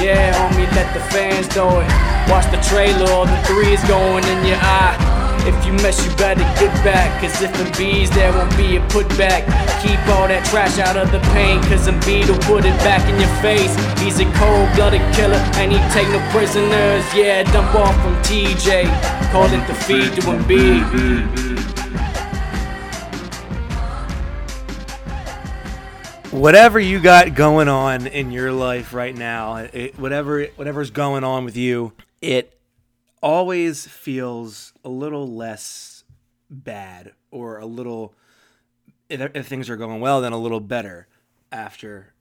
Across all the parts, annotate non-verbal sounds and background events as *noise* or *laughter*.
Yeah, homie, let the fans know it. Watch the trailer, all the threes going in your eye. If you mess, you better get back. Cause if Embiid's there won't be a putback. Keep all that trash out of the paint. Cause Embiid will put it back in your face. He's a cold blooded killer and he take no prisoners. Yeah, dump off from TJ. Call it the feed to Embiid. Whatever you got going on in your life right now, it, whatever whatever's going on with you, it always feels a little less bad or a little if, if things are going well then a little better after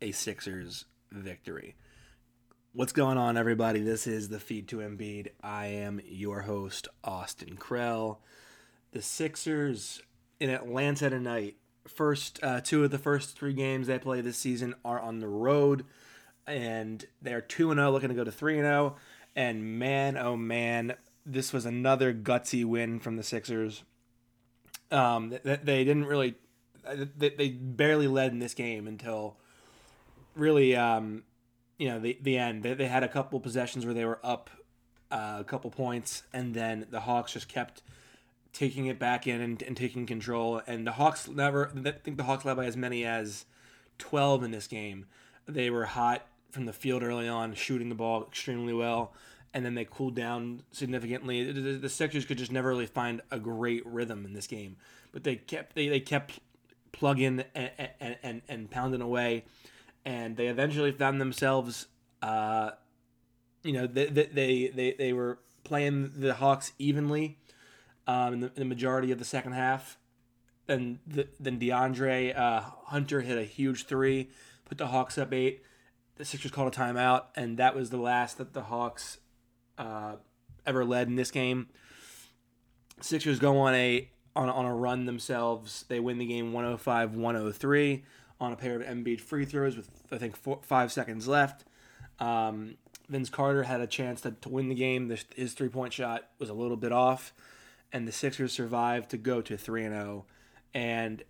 a Sixers victory. What's going on, everybody? This is the Feed to Embiid. I am your host, Austin Krell. The Sixers in Atlanta tonight first uh, two of the first three games they play this season are on the road, and they're two and zero, oh, looking to go to three and zero. Oh. And man, oh man, this was another gutsy win from the Sixers. Um, they, they didn't really, they, they barely led in this game until really, um, you know, the the end. They, they had a couple possessions where they were up uh, a couple points, and then the Hawks just kept taking it back in and, and taking control. And the Hawks never, I think the Hawks led by as many as 12 in this game. They were hot from the field early on, shooting the ball extremely well, and then they cooled down significantly. The, the Sixers could just never really find a great rhythm in this game, but they kept they, they kept plugging and, and, and, and pounding away, and they eventually found themselves, uh, you know, they, they they they were playing the Hawks evenly um, in, the, in, the, majority of the second half. And the, then DeAndre uh, Hunter hit a huge three, put the Hawks up eight. The Sixers called a timeout, and that was the last that the Hawks uh, ever led in this game. Sixers go on a on, on a run themselves. They win the game 105-103 on a pair of Embiid free throws with I think four, five seconds left. Um, Vince Carter had a chance to, to win the game. his three point shot was a little bit off and the Sixers survived to go to 3 and 0. And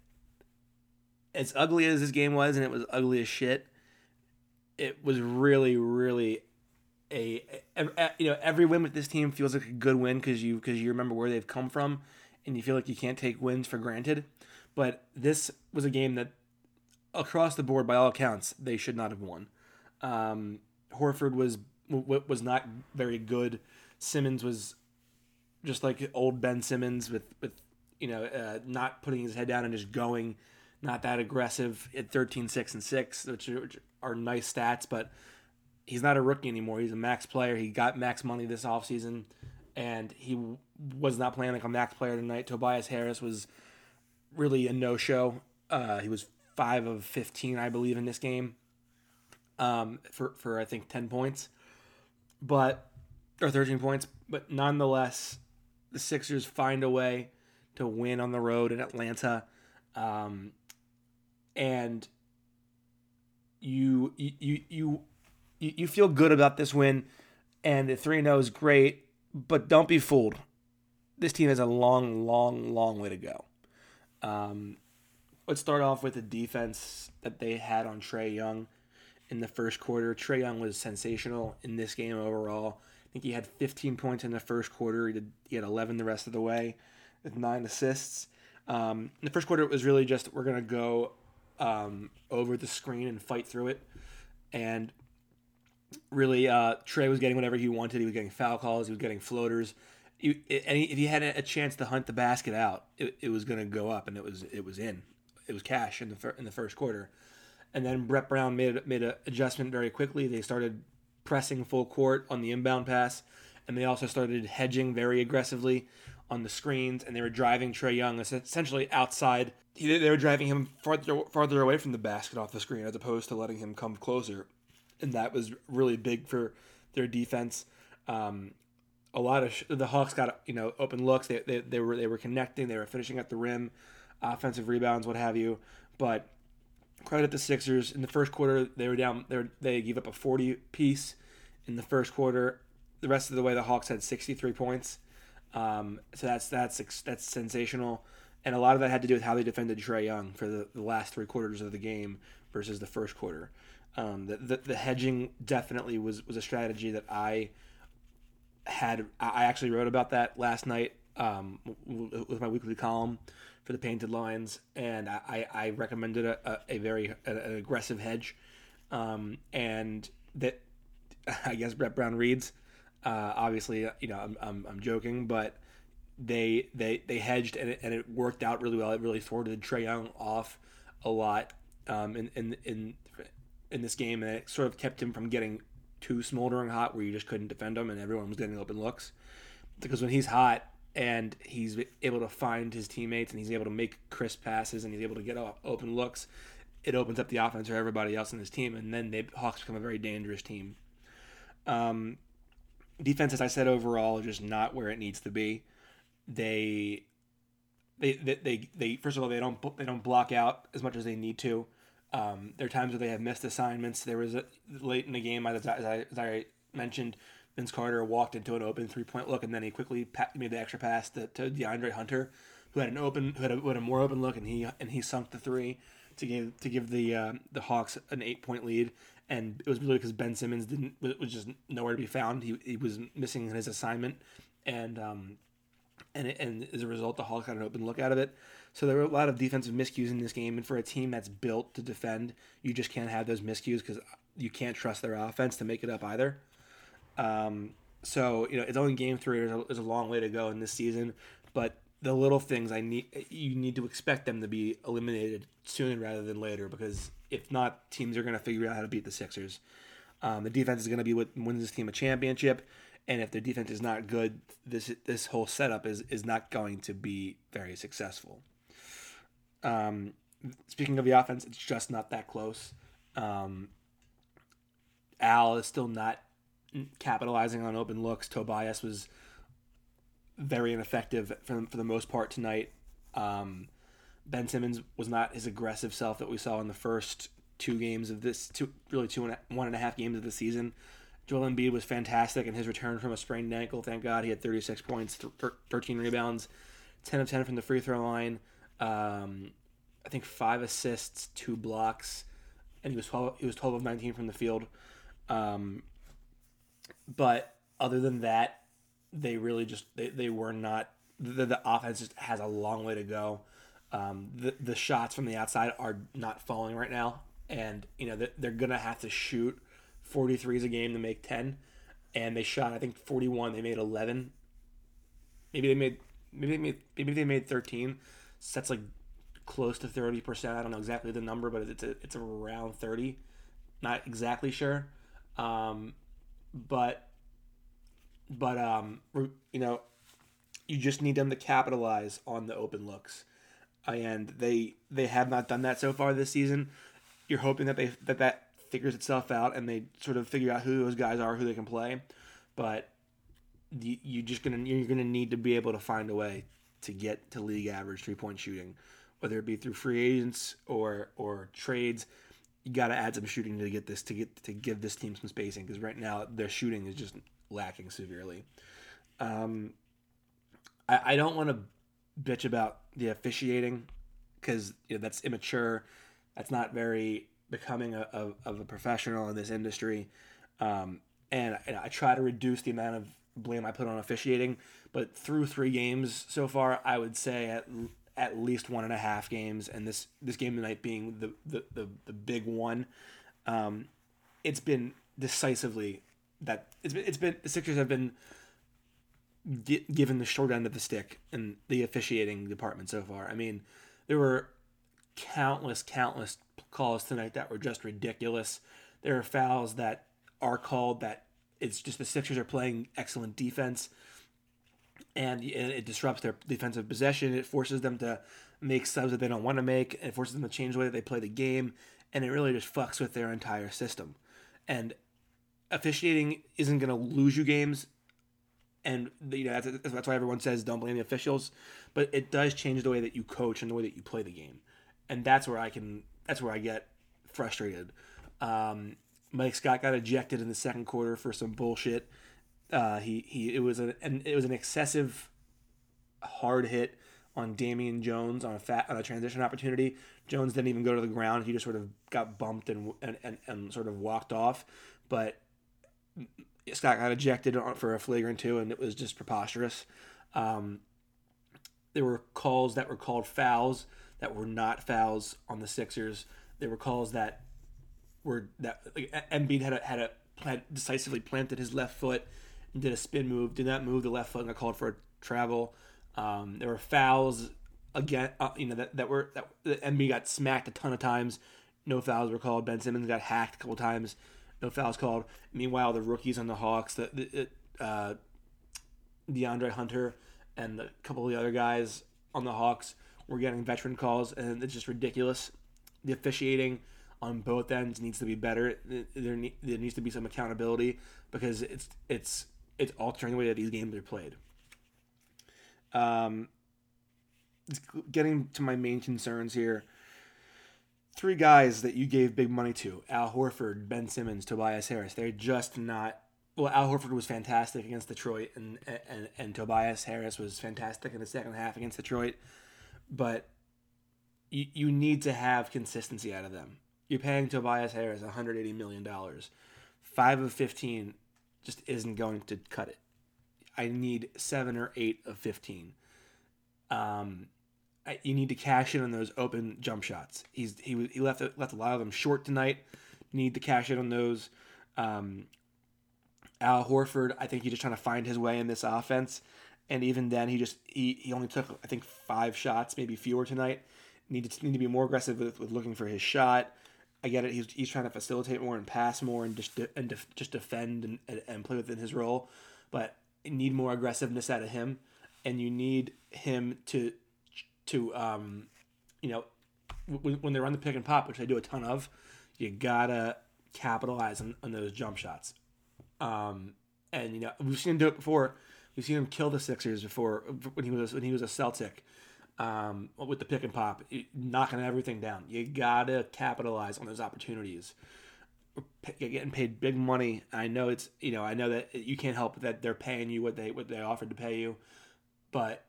as ugly as this game was and it was ugly as shit, it was really really a, a, a you know every win with this team feels like a good win cuz you cuz you remember where they've come from and you feel like you can't take wins for granted. But this was a game that across the board by all accounts they should not have won. Um, Horford was was not very good. Simmons was just like old Ben Simmons with with you know uh, not putting his head down and just going, not that aggressive at 13, 6, and 6, which are, which are nice stats, but he's not a rookie anymore. He's a max player. He got max money this offseason, and he was not playing like a max player tonight. Tobias Harris was really a no show. Uh, he was 5 of 15, I believe, in this game um, for, for, I think, 10 points, but or 13 points, but nonetheless, the Sixers find a way to win on the road in Atlanta, um, and you you you you feel good about this win, and the three zero is great, but don't be fooled. This team has a long, long, long way to go. Um, let's start off with the defense that they had on Trae Young in the first quarter. Trae Young was sensational in this game overall. Think he had 15 points in the first quarter. He, did, he had 11 the rest of the way with nine assists. Um, the first quarter, it was really just we're going to go um, over the screen and fight through it. And really, uh, Trae was getting whatever he wanted. He was getting foul calls, he was getting floaters. and if he had a chance to hunt the basket out, it, it was going to go up, and it was it was in. It was cash in the fir- in the first quarter, and then Brett Brown made made an adjustment very quickly. They started pressing full court on the inbound pass, and they also started hedging very aggressively on the screens, and they were driving Trae Young essentially outside. They were driving him farther farther away from the basket off the screen as opposed to letting him come closer, and that was really big for their defense. Um, a lot of sh- the Hawks got you know open looks. They, they, they were they were connecting. They were finishing at the rim, offensive rebounds, what have you. But credit the Sixers in the first quarter. They were down. They were, they gave up a forty piece in the first quarter. The rest of the way, the Hawks had sixty three points. Um, so that's that's that's sensational. And a lot of that had to do with how they defended Trae Young for the, the last three quarters of the game versus the first quarter. Um, the, the, the hedging definitely was was a strategy that I had I actually wrote about that last night um, with my weekly column for the Painted Lines, and I, I recommended a, a, a very an aggressive hedge, um, and that *laughs* I guess Brett Brown reads. Uh, obviously, you know I'm, I'm, I'm, joking, but they they they hedged and it, and it worked out really well. It really thwarted Trae Young off a lot um, in, in in in this game, and it sort of kept him from getting too smoldering hot where you just couldn't defend him and everyone was getting open looks. Because when he's hot and he's able to find his teammates and he's able to make crisp passes and he's able to get open looks, it opens up the offense for everybody else in his team, and then the Hawks become a very dangerous team. Um, defense, as I said, overall, just not where it needs to be. They, they, they, they, they first of all, they don't they don't block out as much as they need to. Um, there are times where they have missed assignments. There was a, late in the game, as I, as I, as I mentioned, Vince Carter walked into an open three point look, and then he quickly made the extra pass to, to DeAndre Hunter, who had an open, who had a, who had a more open look, and he and he sunk the three to give to give the uh, the Hawks an eight point lead. And it was really because Ben Simmons didn't was just nowhere to be found. He he was missing his assignment, and um, and and as a result, the Hawks got an open look out of it. So there were a lot of defensive miscues in this game, and for a team that's built to defend, you just can't have those miscues because you can't trust their offense to make it up either. Um, so you know it's only game three. There's a, there's a long way to go in this season, but the little things I need you need to expect them to be eliminated sooner rather than later because if not, teams are going to figure out how to beat the Sixers. Um, the defense is going to be what wins this team a championship, and if their defense is not good, this this whole setup is is not going to be very successful. Um, speaking of the offense, it's just not that close. Um, Al is still not capitalizing on open looks. Tobias was very ineffective for, for the most part tonight. Um, ben Simmons was not his aggressive self that we saw in the first two games of this, two really two and a, one and a half games of the season. Joel Embiid was fantastic in his return from a sprained ankle. Thank God he had 36 points, 13 rebounds, 10 of 10 from the free throw line. Um, I think five assists, two blocks, and he was 12. He was 12 of 19 from the field. Um, but other than that, they really just they, they were not. The, the offense just has a long way to go. Um, the the shots from the outside are not falling right now, and you know they're gonna have to shoot 43s a game to make 10 and they shot I think 41 they made 11 maybe they made maybe they made maybe they made 13 so that's like close to 30% I don't know exactly the number but it's a, it's around 30 not exactly sure. Um, but but um, you know you just need them to capitalize on the open looks and they they have not done that so far this season you're hoping that they that that figures itself out and they sort of figure out who those guys are, who they can play. But you, you just gonna you're gonna need to be able to find a way to get to league average three point shooting, whether it be through free agents or or trades. You got to add some shooting to get this to get to give this team some spacing because right now their shooting is just lacking severely. Um, I, I don't want to bitch about the officiating because you know, that's immature. That's not very becoming a, a, of a professional in this industry. Um, and, and I try to reduce the amount of blame I put on officiating. But through three games so far, I would say at at least one and a half games, and this this game tonight being the the, the, the big one, um, it's been decisively that it's been it's been the Sixers have been gi- given the short end of the stick in the officiating department so far. I mean, there were countless, countless calls tonight that were just ridiculous. There are fouls that are called that it's just the Sixers are playing excellent defense and it disrupts their defensive possession. It forces them to make subs that they don't want to make. It forces them to change the way that they play the game, and it really just fucks with their entire system. And officiating isn't going to lose you games, and you know that's, that's why everyone says don't blame the officials. But it does change the way that you coach and the way that you play the game, and that's where I can. That's where I get frustrated. Um, Mike Scott got ejected in the second quarter for some bullshit. Uh, he he it was an it was an excessive hard hit on Damian Jones on a fat on a transition opportunity. Jones didn't even go to the ground. He just sort of got bumped and and, and, and sort of walked off. But Scott got ejected for a flagrant two, and it was just preposterous. Um, there were calls that were called fouls that were not fouls on the Sixers. There were calls that were that like, Embiid had a, had a had decisively planted his left foot did a spin move, did not move the left foot and got called for a travel. Um, there were fouls again, uh, you know that, that were that got smacked a ton of times. No fouls were called. Ben Simmons got hacked a couple times. No fouls called. Meanwhile, the rookies on the Hawks, the, the uh, DeAndre Hunter and a couple of the other guys on the Hawks were getting veteran calls, and it's just ridiculous. The officiating on both ends needs to be better. There, there needs to be some accountability because it's it's it's altering the way that these games are played. Um, getting to my main concerns here. Three guys that you gave big money to: Al Horford, Ben Simmons, Tobias Harris. They're just not. Well, Al Horford was fantastic against Detroit, and and and Tobias Harris was fantastic in the second half against Detroit. But you you need to have consistency out of them. You're paying Tobias Harris 180 million dollars. Five of 15 just isn't going to cut it. I need seven or eight of 15. Um, I, you need to cash in on those open jump shots. He's he he left left a lot of them short tonight. Need to cash in on those. Um, Al Horford, I think he's just trying to find his way in this offense, and even then, he just he, he only took I think five shots, maybe fewer tonight. Need to need to be more aggressive with, with looking for his shot. I get it. He's, he's trying to facilitate more and pass more and just de- and just defend and, and, and play within his role, but need more aggressiveness out of him, and you need him to to um, you know when, when they run the pick and pop, which they do a ton of, you gotta capitalize on, on those jump shots. Um, and you know we've seen him do it before. We've seen him kill the Sixers before when he was when he was a Celtic um, with the pick and pop, knocking everything down. You gotta capitalize on those opportunities. You're getting paid big money. I know it's you know I know that you can't help that they're paying you what they what they offered to pay you, but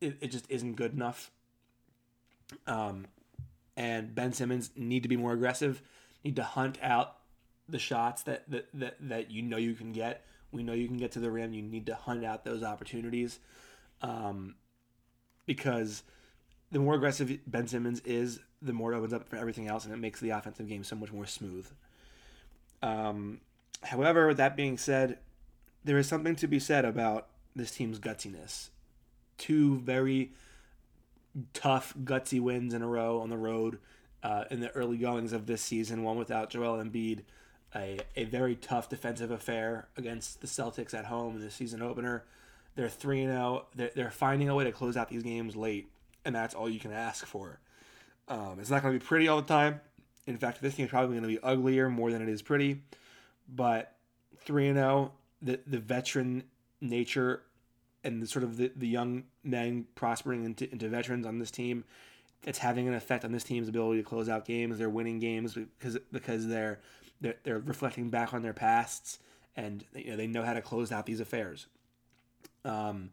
it, it just isn't good enough. Um, and Ben Simmons need to be more aggressive. Need to hunt out the shots that that that, that you know you can get. We know you can get to the rim. You need to hunt out those opportunities. Um, because the more aggressive Ben Simmons is, the more it opens up for everything else, and it makes the offensive game so much more smooth. Um, however, with that being said, there is something to be said about this team's gutsiness. Two very tough, gutsy wins in a row on the road uh, in the early goings of this season. One without Joel Embiid, a, a very tough defensive affair against the Celtics at home in the season opener. They're 3 0. They're, they're finding a way to close out these games late, and that's all you can ask for. Um, it's not going to be pretty all the time. In fact, this game is probably going to be uglier more than it is pretty. But 3 0, the, the veteran nature and the sort of the, the young men prospering into, into veterans on this team, it's having an effect on this team's ability to close out games. They're winning games because because they're they're, they're reflecting back on their pasts and you know they know how to close out these affairs. Um,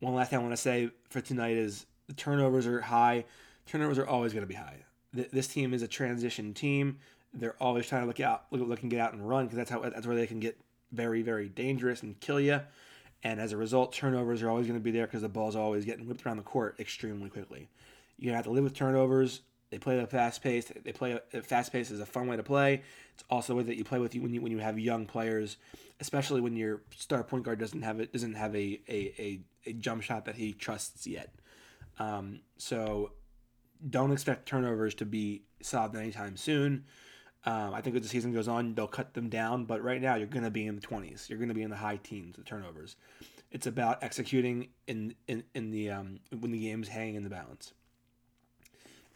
one last thing I want to say for tonight is the turnovers are high. Turnovers are always going to be high. This team is a transition team. They're always trying to look out, look, look and get out and run because that's how that's where they can get very, very dangerous and kill you. And as a result, turnovers are always going to be there because the ball's always getting whipped around the court extremely quickly. You have to live with turnovers. They play the fast pace. They play fast pace is a fun way to play. It's also a way that you play with you when you when you have young players, especially when your star point guard doesn't have it doesn't have a a, a, a jump shot that he trusts yet. Um, so don't expect turnovers to be solved anytime soon. Um, I think as the season goes on, they'll cut them down. But right now, you're going to be in the 20s. You're going to be in the high teens of turnovers. It's about executing in in, in the um, when the game's hanging in the balance.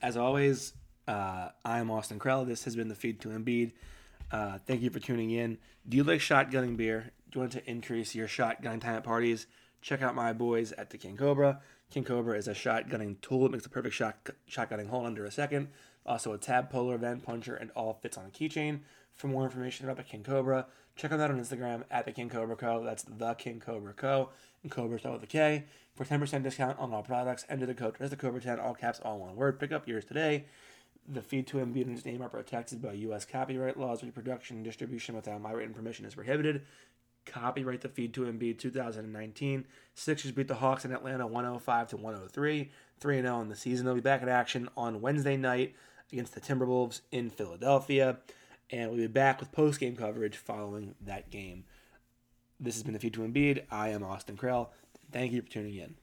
As always, uh, I am Austin Krell. This has been the feed to Embiid. Uh, thank you for tuning in. Do you like shotgunning beer? Do you want to increase your shotgun time at parties? Check out my boys at the King Cobra. King Cobra is a shotgunning tool. It makes the perfect shot shotgunning hole under a second. Also a tab, polar, vent, puncher, and all fits on a keychain. For more information about the King Cobra, check them out on Instagram at the King Cobra Co. That's the King Cobra Co. And Cobra spelled with a K. For 10% discount on all products, enter the code the Cobra 10, all caps, all one word. Pick up yours today. The feed to and name are protected by U.S. copyright laws. Reproduction and distribution without my written permission is prohibited. Copyright the feed to Embiid 2019. Sixers beat the Hawks in Atlanta 105 to 103. 3 0 in the season. They'll be back in action on Wednesday night against the Timberwolves in Philadelphia and we'll be back with post game coverage following that game. This has been the Feed to Embiid. I am Austin Krell. Thank you for tuning in.